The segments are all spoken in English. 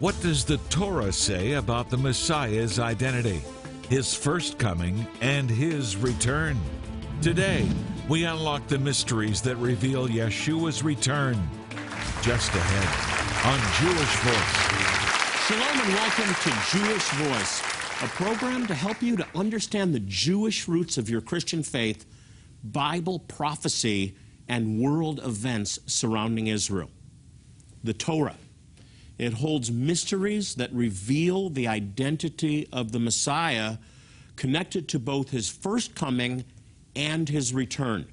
What does the Torah say about the Messiah's identity, his first coming, and his return? Today, we unlock the mysteries that reveal Yeshua's return. Just ahead on Jewish Voice. Shalom and welcome to Jewish Voice, a program to help you to understand the Jewish roots of your Christian faith, Bible prophecy, and world events surrounding Israel. The Torah. It holds mysteries that reveal the identity of the Messiah connected to both his first coming and his return.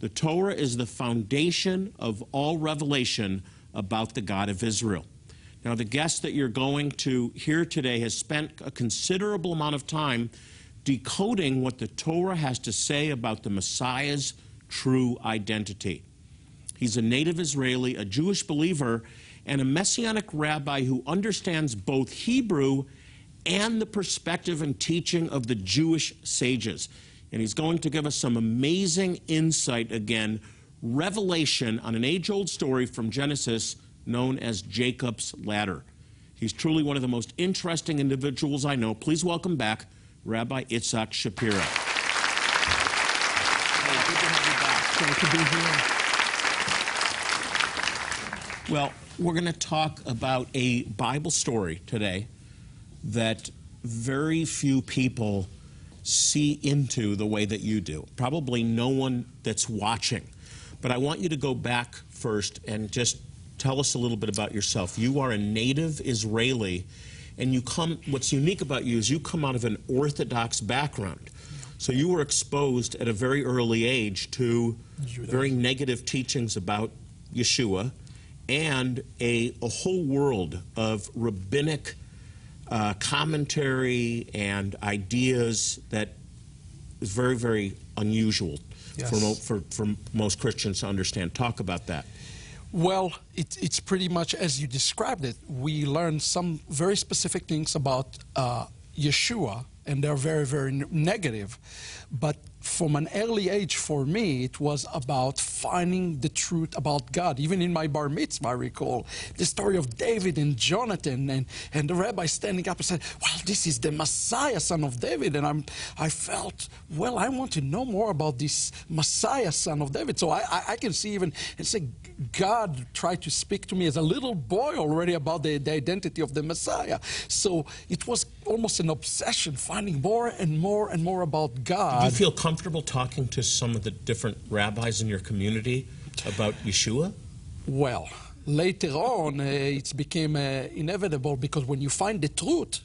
The Torah is the foundation of all revelation about the God of Israel. Now, the guest that you're going to hear today has spent a considerable amount of time decoding what the Torah has to say about the Messiah's true identity. He's a native Israeli, a Jewish believer, and a messianic rabbi who understands both Hebrew and the perspective and teaching of the Jewish sages. And he's going to give us some amazing insight again, revelation on an age old story from Genesis known as Jacob's Ladder. He's truly one of the most interesting individuals I know. Please welcome back Rabbi Itzhak Shapira. Hey, good to have you back. Great to be here. Well, we're going to talk about a Bible story today that very few people see into the way that you do. Probably no one that's watching. But I want you to go back first and just tell us a little bit about yourself. You are a native Israeli, and you come, what's unique about you is you come out of an Orthodox background. So you were exposed at a very early age to very negative teachings about Yeshua and a, a whole world of rabbinic uh, commentary and ideas that is very, very unusual Yes. for, mo- for, for most Christians to understand. Talk about that. Well, it, it's pretty much as you described it. We learned some very specific things about uh, Yeshua, and they're very, very negative. But from an early age, for me, it was about finding the truth about God. Even in my bar mitzvah, I recall the story of David and Jonathan, and, and the rabbi standing up and said, Well, this is the Messiah, son of David. And I'm, I felt, well, I want to know more about this Messiah, son of David. So I, I, I can see even, and say, God tried to speak to me as a little boy already about the, the identity of the Messiah. So it was almost an obsession, finding more and more and more about God. Do you feel comfortable talking to some of the different rabbis in your community about Yeshua? Well, later on, uh, it became uh, inevitable because when you find the truth,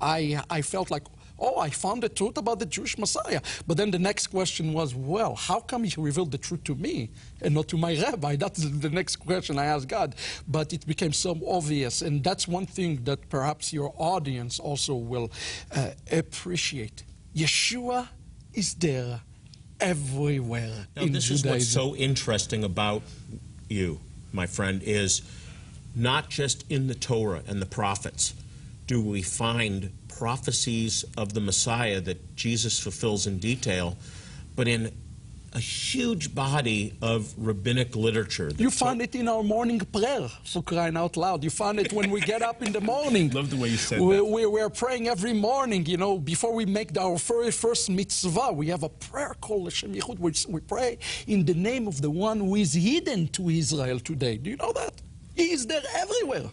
I, I felt like, oh, I found the truth about the Jewish Messiah. But then the next question was, well, how come you revealed the truth to me and not to my rabbi? That's the next question I asked God. But it became so obvious. And that's one thing that perhaps your audience also will uh, appreciate. Yeshua is there everywhere Now, in this is what's so interesting about you, my friend, is not just in the Torah and the prophets do we find prophecies of the Messiah that Jesus fulfills in detail, but in a huge body of rabbinic literature. You find it in our morning prayer, for crying out loud. You find it when we get up in the morning. Love the way you said we, that. We, we're praying every morning, you know, before we make our very first mitzvah. We have a prayer called Hashem Yichud, which we pray in the name of the one who is hidden to Israel today. Do you know that? He is there everywhere.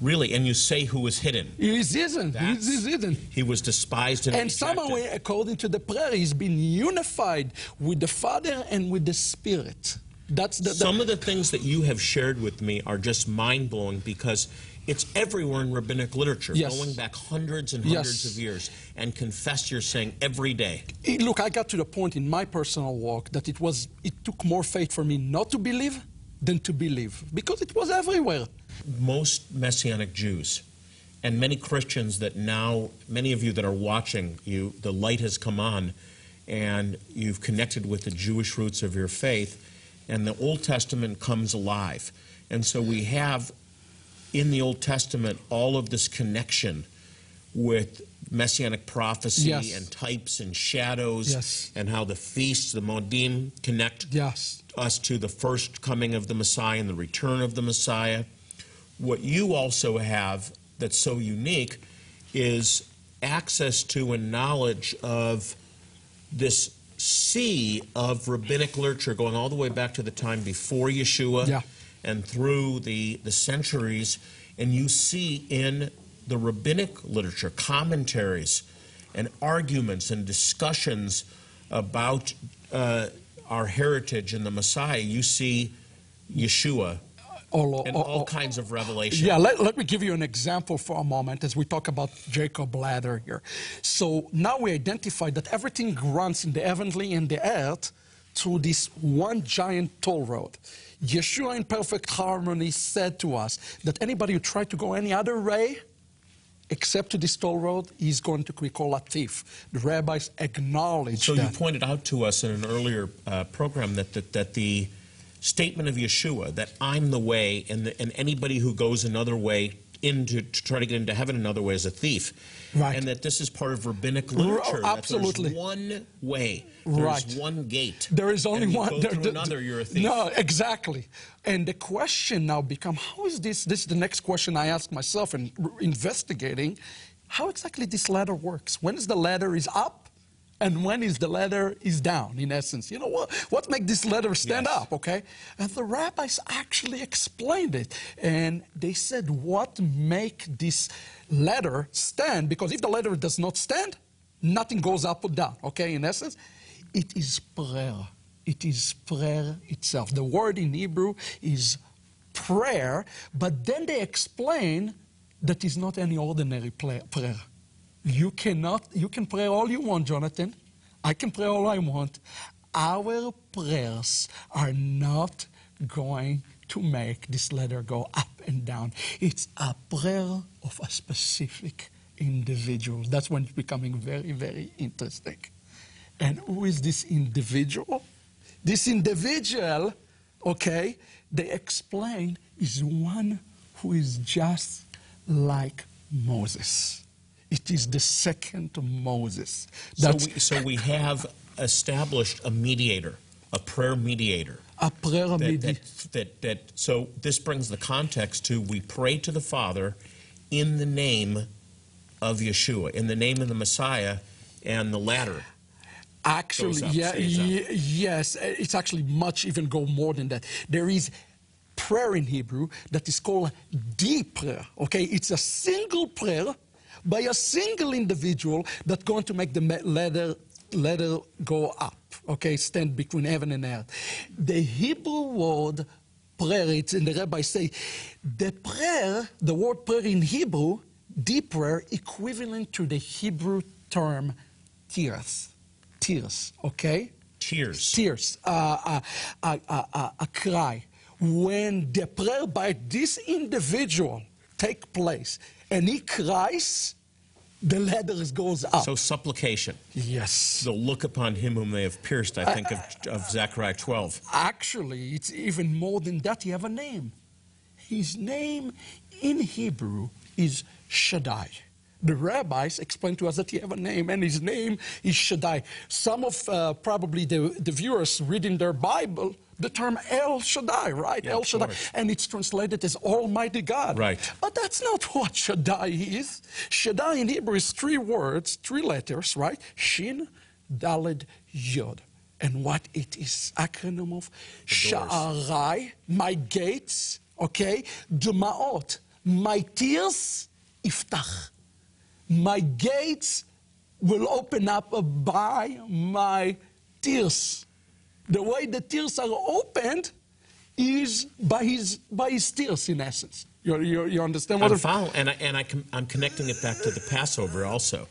Really, and you say who was hidden. He is hidden. He is hidden. He was despised and, And somehow, according to the prayer, he's been unified with the Father and with the Spirit. That's the, the Some of the things that you have shared with me are just mind blowing because it's everywhere in rabbinic literature, Yes. going back hundreds and Yes. hundreds of years. And confess you're saying every day. Look, I got to the point in my personal walk that it was it took more faith for me not to believe than to believe because it was everywhere. Most Messianic Jews and many Christians that now, many of you that are watching, you the light has come on and you've connected with the Jewish roots of your faith, and the Old Testament comes alive. And so we have in the Old Testament all of this connection with messianic prophecy Yes. and types and shadows Yes. and how the feasts, the Moedim, connect Yes. us to the first coming of the Messiah and the return of the Messiah. What you also have that's so unique is access to and knowledge of this sea of rabbinic literature going all the way back to the time before Yeshua Yeah. and through the, the centuries. And you see in the rabbinic literature commentaries and arguments and discussions about uh, our heritage and the Messiah. You see Yeshua All, and all- all all- kinds of revelation. Yeah, let, let me give you an example for a moment as we talk about Jacob ladder here. So now we identify that everything runs in the heavenly and the earth through this one giant toll road. Yeshua in perfect harmony said to us that anybody who tried to go any other way except to this toll road is going to be called a thief. The rabbis acknowledge So you pointed out to us in an earlier uh, program that, that that the statement of Yeshua that I'm the way, and the, and anybody who goes another way into to try to get into heaven another way is a thief, Right. And that this is part of rabbinic literature. that absolutely. there's one way. There's Right. one gate. There is only one. Go there- through there- another, you're a thief. No, exactly. And the question now becomes: How is this? This is the next question I ask myself in r- investigating how exactly this ladder works. When is the ladder is up, and when is the ladder is down? In essence, you know what? What makes this ladder stand Yes. up? Okay, and the rabbis actually explained it, and they said what make this ladder stand? Because if the ladder does not stand, nothing goes up or down. Okay, in essence, it is prayer. It is prayer itself. The word in Hebrew is prayer, but then they explain that is not any ordinary prayer. You cannot, you can pray all you want, Jonathan. I can pray all I want. Our prayers are not going to make this letter go up and down. It's a prayer of a specific individual. That's when it's becoming very, very interesting. And who is this individual? This individual, okay, they explain, is one who is just like Moses. It is the second Moses. So we, so we have established a mediator, a prayer mediator. a prayer that, medi- that, that, that, so this brings the context to we pray to the Father in the name of Yeshua, in the name of the Messiah, and the latter. Actually, up, yeah, stays up. ye- yes, it's actually much even go more than that. There is prayer in Hebrew that is called deep prayer. Okay, it's a single prayer by a single individual that's going to make the ladder ladder go up. Okay, stand between heaven and earth. The Hebrew word prayer, it's in the rabbi say, the prayer, the word prayer in Hebrew, deep prayer, equivalent to the Hebrew term tears. Tears, okay? Tears. Tears, uh, a, a, a cry. When the prayer by this individual take place and he cries, the ladder goes up. So supplication. yes. They'll look upon him whom they have pierced, I think of, of Zechariah 12. Actually, it's even more than that. He have a name. His name in Hebrew is Shaddai. The rabbis explain to us that he have a name, and his name is Shaddai. Some of uh, probably the, the viewers reading their Bible the term El Shaddai, right? Yeah, El Shaddai, and it's translated as Almighty God. Right. But that's not what Shaddai is. Shaddai in Hebrew is three words, three letters, right? Shin, Daled, Yod. And what it is, acronym of Sha'arai, my gates, okay? Dumaot, my tears, Iftach. My gates will open up by my tears. The way the tears are opened is by his, by his tears, in essence. You, you, you understand what I'm following, and, I, and I I'm connecting it back to the Passover also,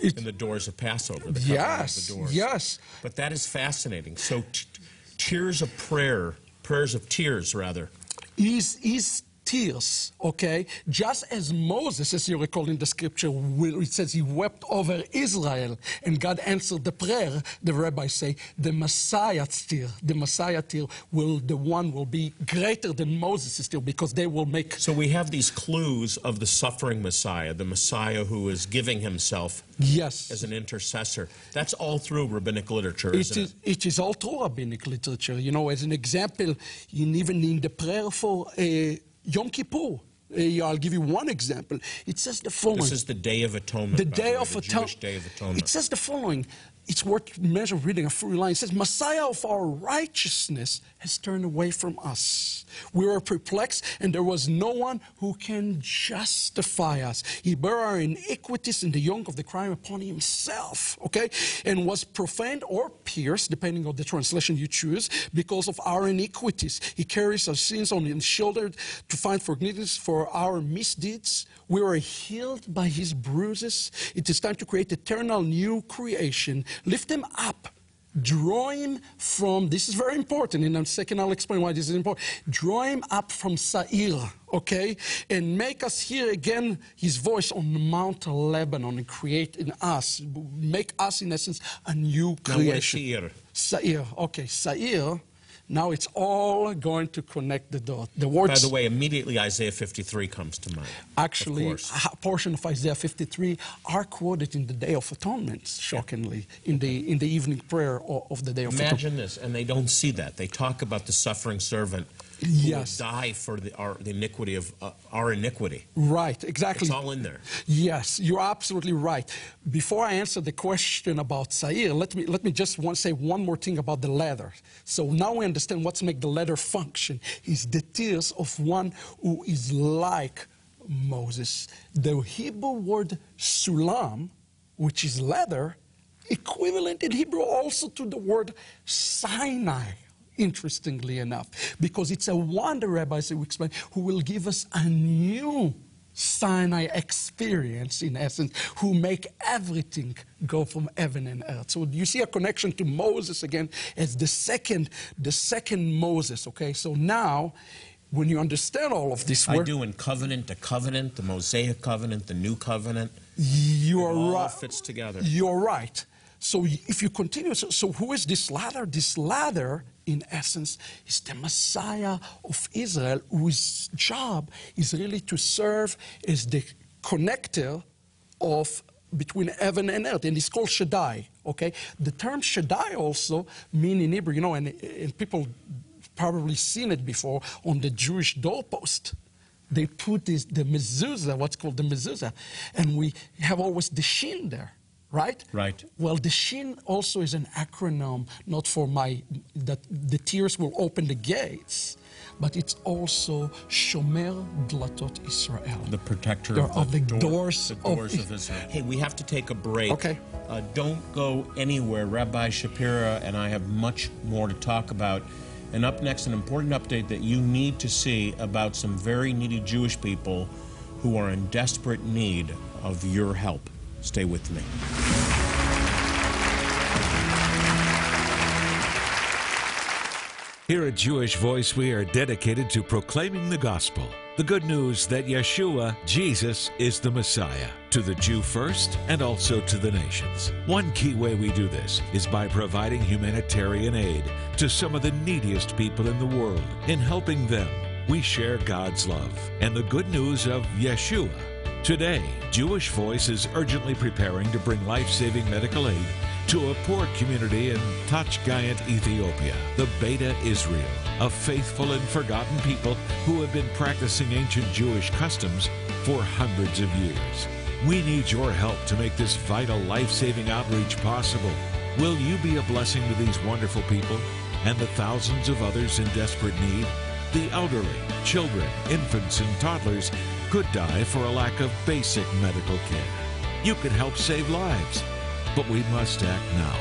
It- in the doors of Passover. The Yes, of the doors. yes. But that is fascinating. So, t- tears of prayer, prayers of tears, rather. Is his tears, okay? Just as Moses, as you recall in the scripture, will, it says he wept over Israel and God answered the prayer, the rabbis say, the Messiah's tear, the Messiah tear will, the one will be greater than Moses' tear because they will make So we have these clues of the suffering Messiah, the Messiah who is giving himself Yes. as an intercessor. That's all through rabbinic literature, It isn't is, it is all through rabbinic literature. You know, as an example, in, even in the prayer for uh, Yom Kippur. Uh, I'll give you one example. It says the following. This is the Day of Atonement. the day of the atonement. Jewish Day of Atonement. It says the following. It's worth measure reading a full line. It says, Messiah of our righteousness has turned away from us. We were perplexed, and there was no one who can justify us. He bare our iniquities and the yoke of the crime upon himself, okay? And was profaned or pierced, depending on the translation you choose, because of our iniquities. He carries our sins on his shoulder to find forgiveness for our misdeeds. We were healed by his bruises. It is time to create eternal new creation. Lift him up. Draw him from, this is very important, in a second I'll explain why this is important. Draw him up from Sa'ir, okay? And make us hear again his voice on Mount Lebanon and create in us, make us in essence a new Now, what is creation. Seir? Sa'ir, okay, Sa'ir. Now it's all going to connect the dots. The word By the way, immediately Isaiah 53 comes to mind. Actually, a portion of Isaiah 53 are quoted in the Day of Atonement, shockingly, in the in the evening prayer of the Day of Atonement. Imagine this, and they don't see that. They talk about the suffering servant Yes. die for the, our, the iniquity of uh, our iniquity. Right, exactly. It's all in there. Yes, you're absolutely right. Before I answer the question about Sair, let me let me just one, say one more thing about the leather. So now we understand what's make the leather function. Is the tears of one who is like Moses. The Hebrew word sulam, which is leather, equivalent in Hebrew also to the word Sinai. Interestingly enough, because it's a wonder, Rabbi, so we explain, who will give us a new Sinai experience, in essence, who make everything go from heaven and earth. So you see a connection to Moses again as the second, the second Moses. Okay, so now when you understand all of this, I we're- do in covenant to covenant, the Mosaic covenant, the new covenant. you are It all right. fits together. You're right. So if you continue, so, so who is this ladder? This ladder, in essence, is the Messiah of Israel, whose job is really to serve as the connector of between heaven and earth, and it's called Shaddai. Okay, the term Shaddai also mean in Hebrew, you know, and, and people probably seen it before on the Jewish doorpost they put this, the mezuzah, what's called the mezuzah, and we have always the shin there, right? Right. Well, the shin also is an acronym, not for my, that the tears will open the gates, but it's also Shomer Dlatot Israel. The protector Door- of the, of the door- doors the of doors Is- of Israel. Hey, we have to take a break. Okay. Uh, don't go anywhere. Rabbi Shapira and I have much more to talk about. And up next, an important update that you need to see about some very needy Jewish people who are in desperate need of your help. Stay with me. Here at Jewish Voice, we are dedicated to proclaiming the gospel. The good news that Yeshua, Jesus, is the Messiah, to the Jew first and also to the nations. One key way we do this is by providing humanitarian aid to some of the neediest people in the world. In helping them, we share God's love and the good news of Yeshua. Today, Jewish Voice is urgently preparing to bring life saving medical aid to a poor community in Tachgayant, Ethiopia, the Beta Israel, a faithful and forgotten people who have been practicing ancient Jewish customs for hundreds of years. We need your help to make this vital life saving outreach possible. Will you be a blessing to these wonderful people and the thousands of others in desperate need? The elderly, children, infants, and toddlers could die for a lack of basic medical care. You could help save lives, but we must act now.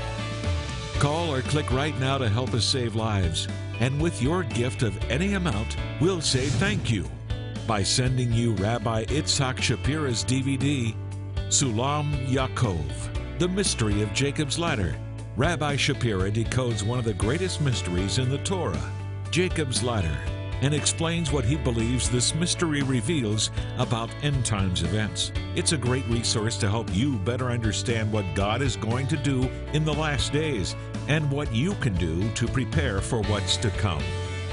Call or click right now to help us save lives. And with your gift of any amount, we'll say thank you by sending you Rabbi Itzhak Shapira's DVD, Sulam Yaakov, The Mystery of Jacob's Ladder. Rabbi Shapira decodes one of the greatest mysteries in the Torah, Jacob's Ladder, and explains what he believes this mystery reveals about end times events. It's a great resource to help you better understand what God is going to do in the last days and what you can do to prepare for what's to come.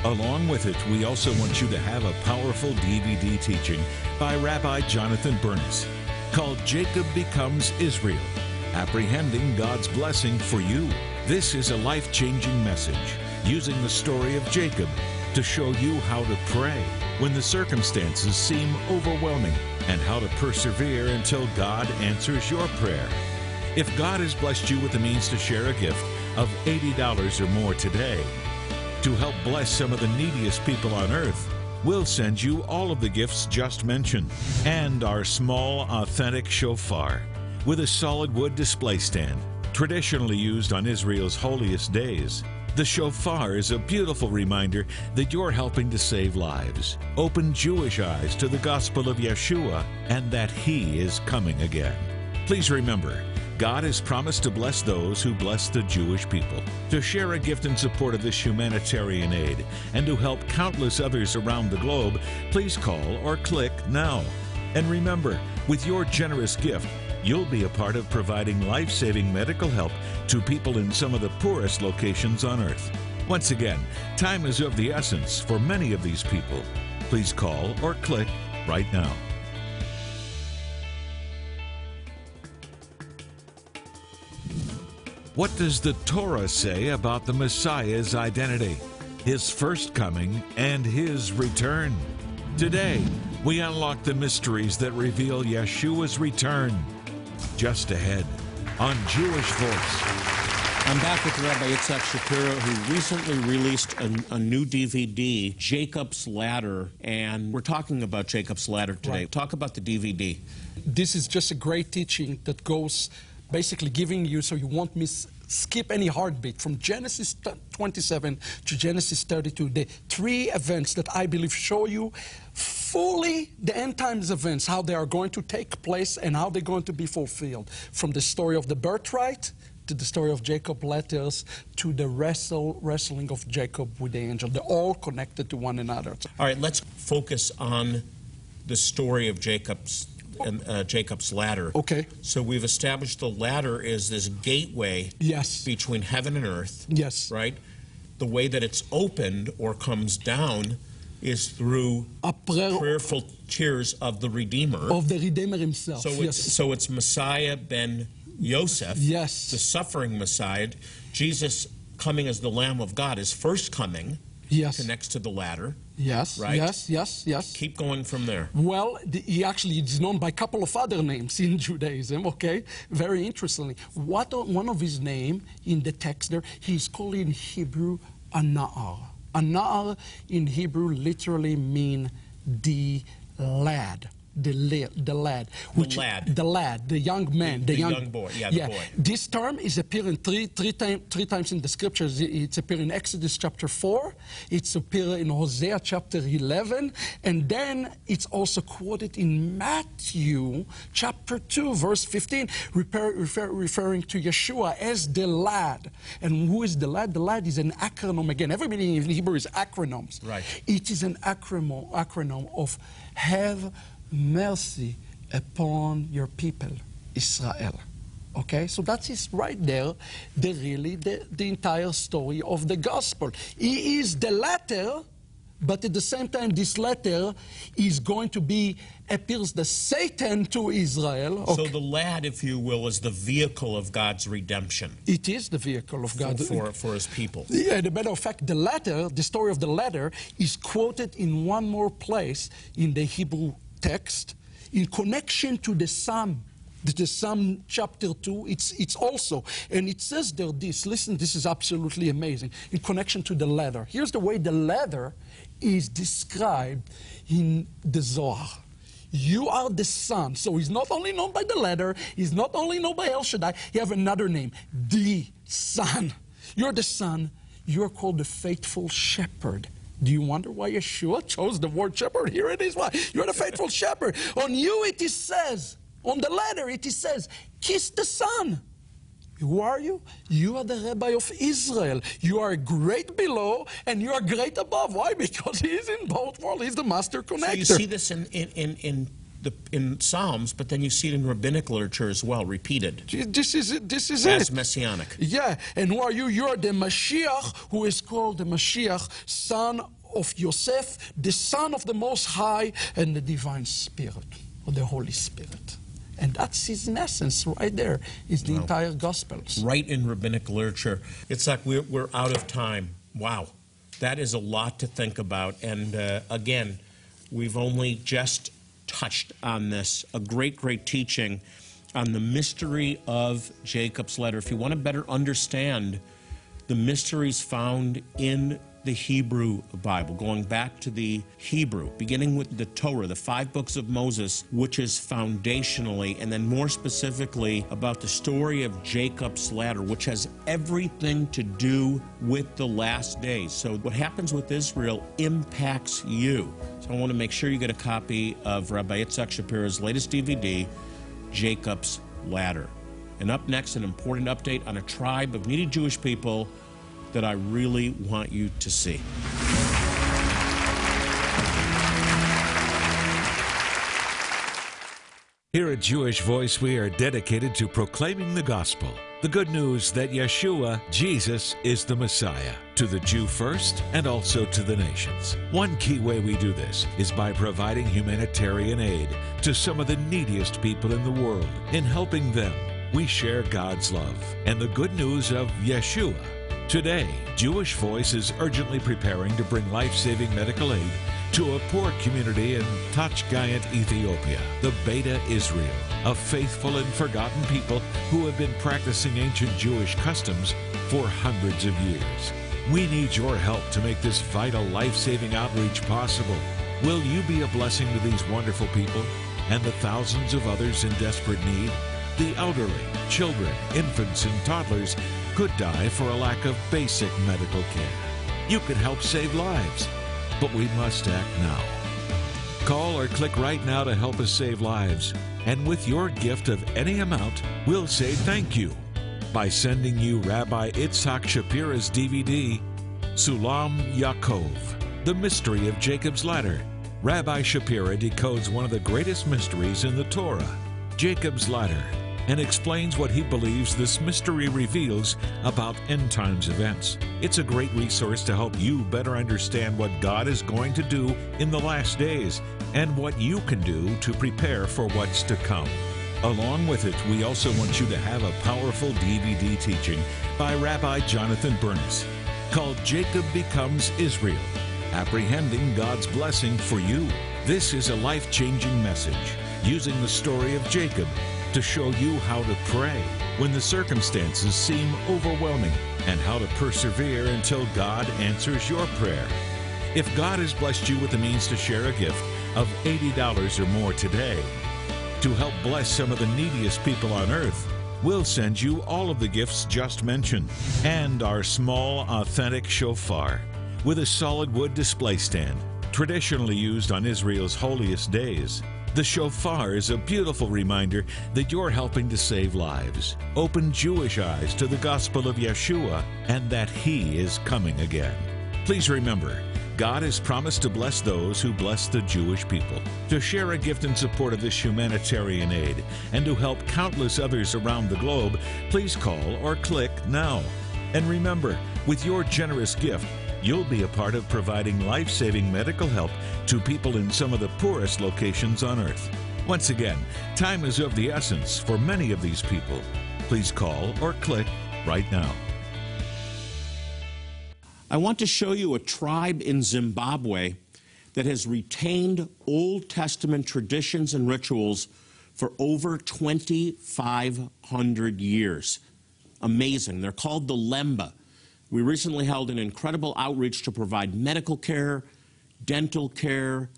Along with it, we also want you to have a powerful DVD teaching by Rabbi Jonathan Bernis called Jacob Becomes Israel Apprehending God's Blessing for You. This is a life changing message using the story of Jacob to show you how to pray when the circumstances seem overwhelming and how to persevere until God answers your prayer. If God has blessed you with the means to share a gift of $80 or more today, to help bless some of the neediest people on earth, we'll send you all of the gifts just mentioned and our small, authentic shofar with a solid wood display stand, traditionally used on Israel's holiest days. The shofar is a beautiful reminder that you're helping to save lives, open Jewish eyes to the gospel of Yeshua, and that He is coming again. Please remember, God has promised to bless those who bless the Jewish people. To share a gift in support of this humanitarian aid and to help countless others around the globe, please call or click now. And remember, with your generous gift, you'll be a part of providing life saving medical help to people in some of the poorest locations on earth. Once again, time is of the essence for many of these people. Please call or click right now. What does the Torah say about the Messiah's identity, his first coming, and his return? Today, we unlock the mysteries that reveal Yeshua's return. Just ahead on Jewish Voice. I'm back with Rabbi Yitzhak Shapira, who recently released a, a, new DVD, Jacob's Ladder, and we're talking about Jacob's Ladder today. Right. Talk about the DVD. This is just a great teaching that goes basically giving you so you won't miss skip any heartbeat from Genesis 27 to Genesis 32 the three events that I believe show you fully the end times events how they are going to take place and how they're going to be fulfilled from the story of the birthright to the story of Jacob letters to the wrestle, wrestling of Jacob with the angel. They're all connected to one another. All right, let's focus on the story of Jacob's and uh, Jacob's ladder. Okay. So we've established the ladder is this gateway Yes. between heaven and earth. Yes. Right? The way that it's opened or comes down is through A prayer prayerful tears of the Redeemer. of the Redeemer himself. so it's yes. so it's Messiah ben Yosef. Yes. The suffering Messiah. Jesus coming as the Lamb of God, his first coming yes. connects to the ladder. Yes. right? Yes. Yes. Yes. Keep going from there. Well, the, he actually is known by a couple of other names in Judaism, okay? Very interestingly. What, one of his name in the text there, he's called in Hebrew Anar. Anar in Hebrew literally mean the lad. The, la- the lad. lad. The lad, the young man. The- the young boy, yeah, the boy. This term is appearing three, three, time, three times in the scriptures. It's appearing in Exodus chapter 4, it's appearing in Hosea chapter 11, and then it's also quoted in Matthew chapter 2, verse 15, refer, refer, referring to Yeshua as the lad. And who is the lad? The lad is an acronym again. Everybody in Hebrew is acronyms. Right. It is an acronym, acronym of have mercy upon your people, Israel. Okay, so that is right there, the really the, the entire story of the gospel. He is the letter, but at the same time, this letter is going to be appears the Satan to Israel. So the lad, if you will, is the vehicle of God's redemption it is the vehicle of God. for, for his people. Yeah, a matter of fact, the letter, the story of the letter, is quoted in one more place in the Hebrew text in connection to the Psalm. The, Psalm chapter 2, it's, it's also, and it says there this, listen, this is absolutely amazing, in connection to the letter. Here's the way the letter is described in the Zohar. You are the son. So he's not only known by the letter, he's not only known by El Shaddai, he have another name, the son. You're the son. You're called the faithful shepherd. Do you wonder why Yeshua chose the word shepherd? Here it is. Why? You're the faithful shepherd. On you it is says, on the letter it is says, kiss the son. Who are you? You are the rabbi of Israel. You are great below and you are great above. Why? Because he is in both worlds. He's the master connector. So you see this in, in, in, in, the, in Psalms, but then you see it in rabbinic literature as well, repeated This is it. This is as it. messianic. Yeah, and who are you? You're the Mashiach, who is called the Mashiach, son of Yosef, the son of the Most High, and the divine Spirit, or the Holy Spirit. And that's his essence right there, is the entire Gospels. Right in rabbinic literature. It's like we're, we're out of time. Wow. That is a lot to think about. And uh, again, we've only just touched on this. A great, great teaching on the mystery of Jacob's letter. If you want to better understand the mysteries found in the Hebrew Bible, going back to the Hebrew, beginning with the Torah, the five books of Moses, which is foundationally, and then more specifically about the story of Jacob's ladder, which has everything to do with the last days. So, what happens with Israel impacts you. So, I want to make sure you get a copy of Rabbi Yitzhak Shapira's latest DVD, Jacob's Ladder. And up next, an important update on a tribe of needy Jewish people that I really want you to see. Here at Jewish Voice, we are dedicated to proclaiming the gospel. The good news that Yeshua, Jesus, is the Messiah, to the Jew first and also to the nations. One key way we do this is by providing humanitarian aid to some of the neediest people in the world. In helping them, we share God's love and the good news of Yeshua Today, Jewish Voice is urgently preparing to bring life saving medical aid to a poor community in Tachgayant, Ethiopia, the Beta Israel, a faithful and forgotten people who have been practicing ancient Jewish customs for hundreds of years. We need your help to make this vital life saving outreach possible. Will you be a blessing to these wonderful people and the thousands of others in desperate need? The elderly, children, infants, and toddlers could die for a lack of basic medical care. You could help save lives, but we must act now. Call or click right now to help us save lives. And with your gift of any amount, we'll say thank you by sending you Rabbi Itzhak Shapira's DVD, Sulam Yaakov, The Mystery of Jacob's Ladder. Rabbi Shapira decodes one of the greatest mysteries in the Torah, Jacob's Ladder and explains what he believes this mystery reveals about end times events. It's a great resource to help you better understand what God is going to do in the last days and what you can do to prepare for what's to come. Along with it, we also want you to have a powerful DVD teaching by Rabbi Jonathan Bernis called Jacob Becomes Israel Apprehending God's Blessing for You. This is a life changing message using the story of Jacob to show you how to pray when the circumstances seem overwhelming and how to persevere until God answers your prayer. If God has blessed you with the means to share a gift of $80 or more today to help bless some of the neediest people on earth, we'll send you all of the gifts just mentioned and our small, authentic shofar with a solid wood display stand, traditionally used on Israel's holiest days. The shofar is a beautiful reminder that you're helping to save lives, open Jewish eyes to the gospel of Yeshua, and that He is coming again. Please remember, God has promised to bless those who bless the Jewish people. To share a gift in support of this humanitarian aid and to help countless others around the globe, please call or click now. And remember, with your generous gift, you'll be a part of providing life saving medical help to people in some of the poorest locations on earth. Once again, time is of the essence for many of these people. Please call or click right now. I want to show you a tribe in Zimbabwe that has retained Old Testament traditions and rituals for over 2,500 years. Amazing. They're called the Lemba. We recently held an incredible outreach to provide medical care, dental care,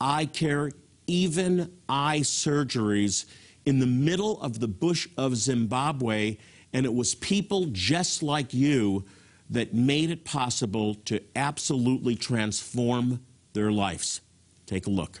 eye care, even eye surgeries in the middle of the bush of Zimbabwe. And it was people just like you that made it possible to absolutely transform their lives. Take a look.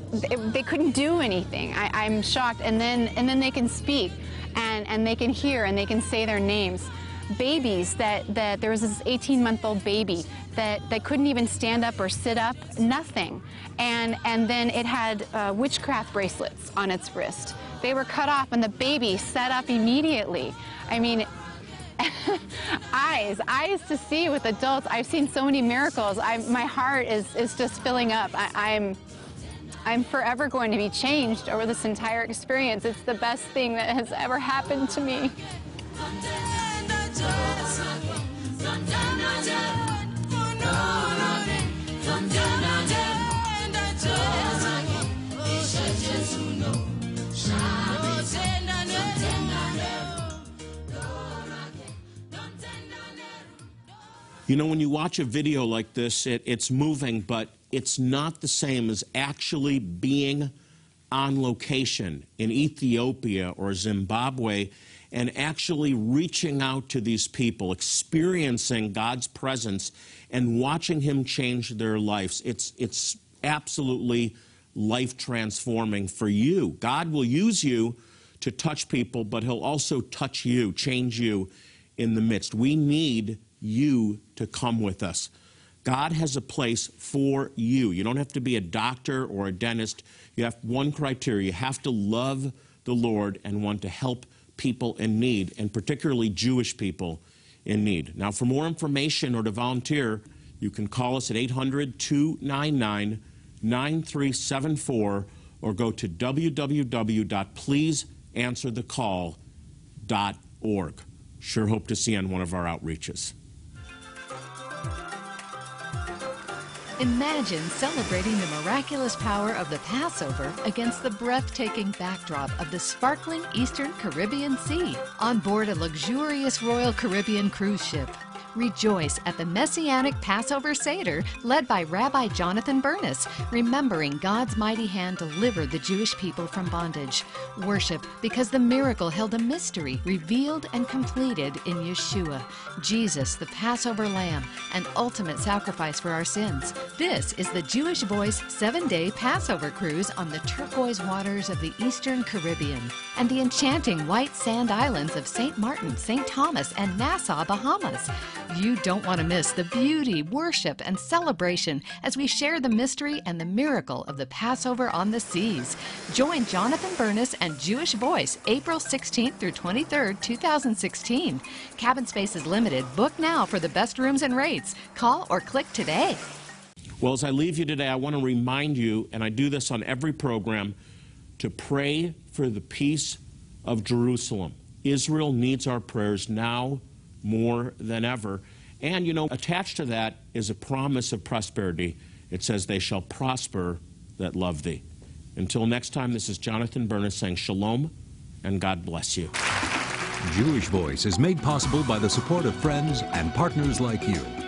they, they couldn't do anything. I, I'm shocked. And then and then they can speak, and and they can hear and they can say their names. Babies that that there was this 18 month old baby that that couldn't even stand up or sit up, nothing. And and then it had uh, witchcraft bracelets on its wrist. They were cut off, and the baby sat up immediately. I mean, eyes, eyes to see with adults. I've seen so many miracles. I, my heart is, is just filling up. I, I'm, I'm forever going to be changed over this entire experience. It's the best thing that has ever happened to me. You know, when you watch a video like this, it, it's moving, but it's not the same as actually being on location in Ethiopia or Zimbabwe and actually reaching out to these people, experiencing God's presence and watching Him change their lives. It's, it's absolutely life transforming for you. God will use you to touch people, but He'll also touch you, change you in the midst. We need you to come with us. God has a place for you. You don't have to be a doctor or a dentist. You have one criteria. You have to love the Lord and want to help people in need, and particularly Jewish people in need. Now, for more information or to volunteer, you can call us at 800 299 9374 or go to www.pleaseanswerthecall.org. Sure hope to see you on one of our outreaches. Imagine celebrating the miraculous power of the Passover against the breathtaking backdrop of the sparkling Eastern Caribbean Sea on board a luxurious Royal Caribbean cruise ship. Rejoice at the Messianic Passover Seder led by Rabbi Jonathan Bernis, remembering God's mighty hand delivered the Jewish people from bondage. Worship because the miracle held a mystery revealed and completed in Yeshua, Jesus, the Passover Lamb, an ultimate sacrifice for our sins. This is the Jewish Voice seven day Passover cruise on the turquoise waters of the Eastern Caribbean and the enchanting white sand islands of St. Martin, St. Thomas, and Nassau, Bahamas. You don't want to miss the beauty, worship, and celebration as we share the mystery and the miracle of the Passover on the seas. Join Jonathan Bernis and Jewish Voice April 16th through 23rd, 2016. Cabin space is limited. Book now for the best rooms and rates. Call or click today. Well, as I leave you today, I want to remind you, and I do this on every program, to pray for the peace of Jerusalem. Israel needs our prayers now more than ever. And, you know, attached to that is a promise of prosperity. It says, They shall prosper that love thee. Until next time, this is Jonathan Bernis saying shalom and God bless you. Jewish Voice is made possible by the support of friends and partners like you.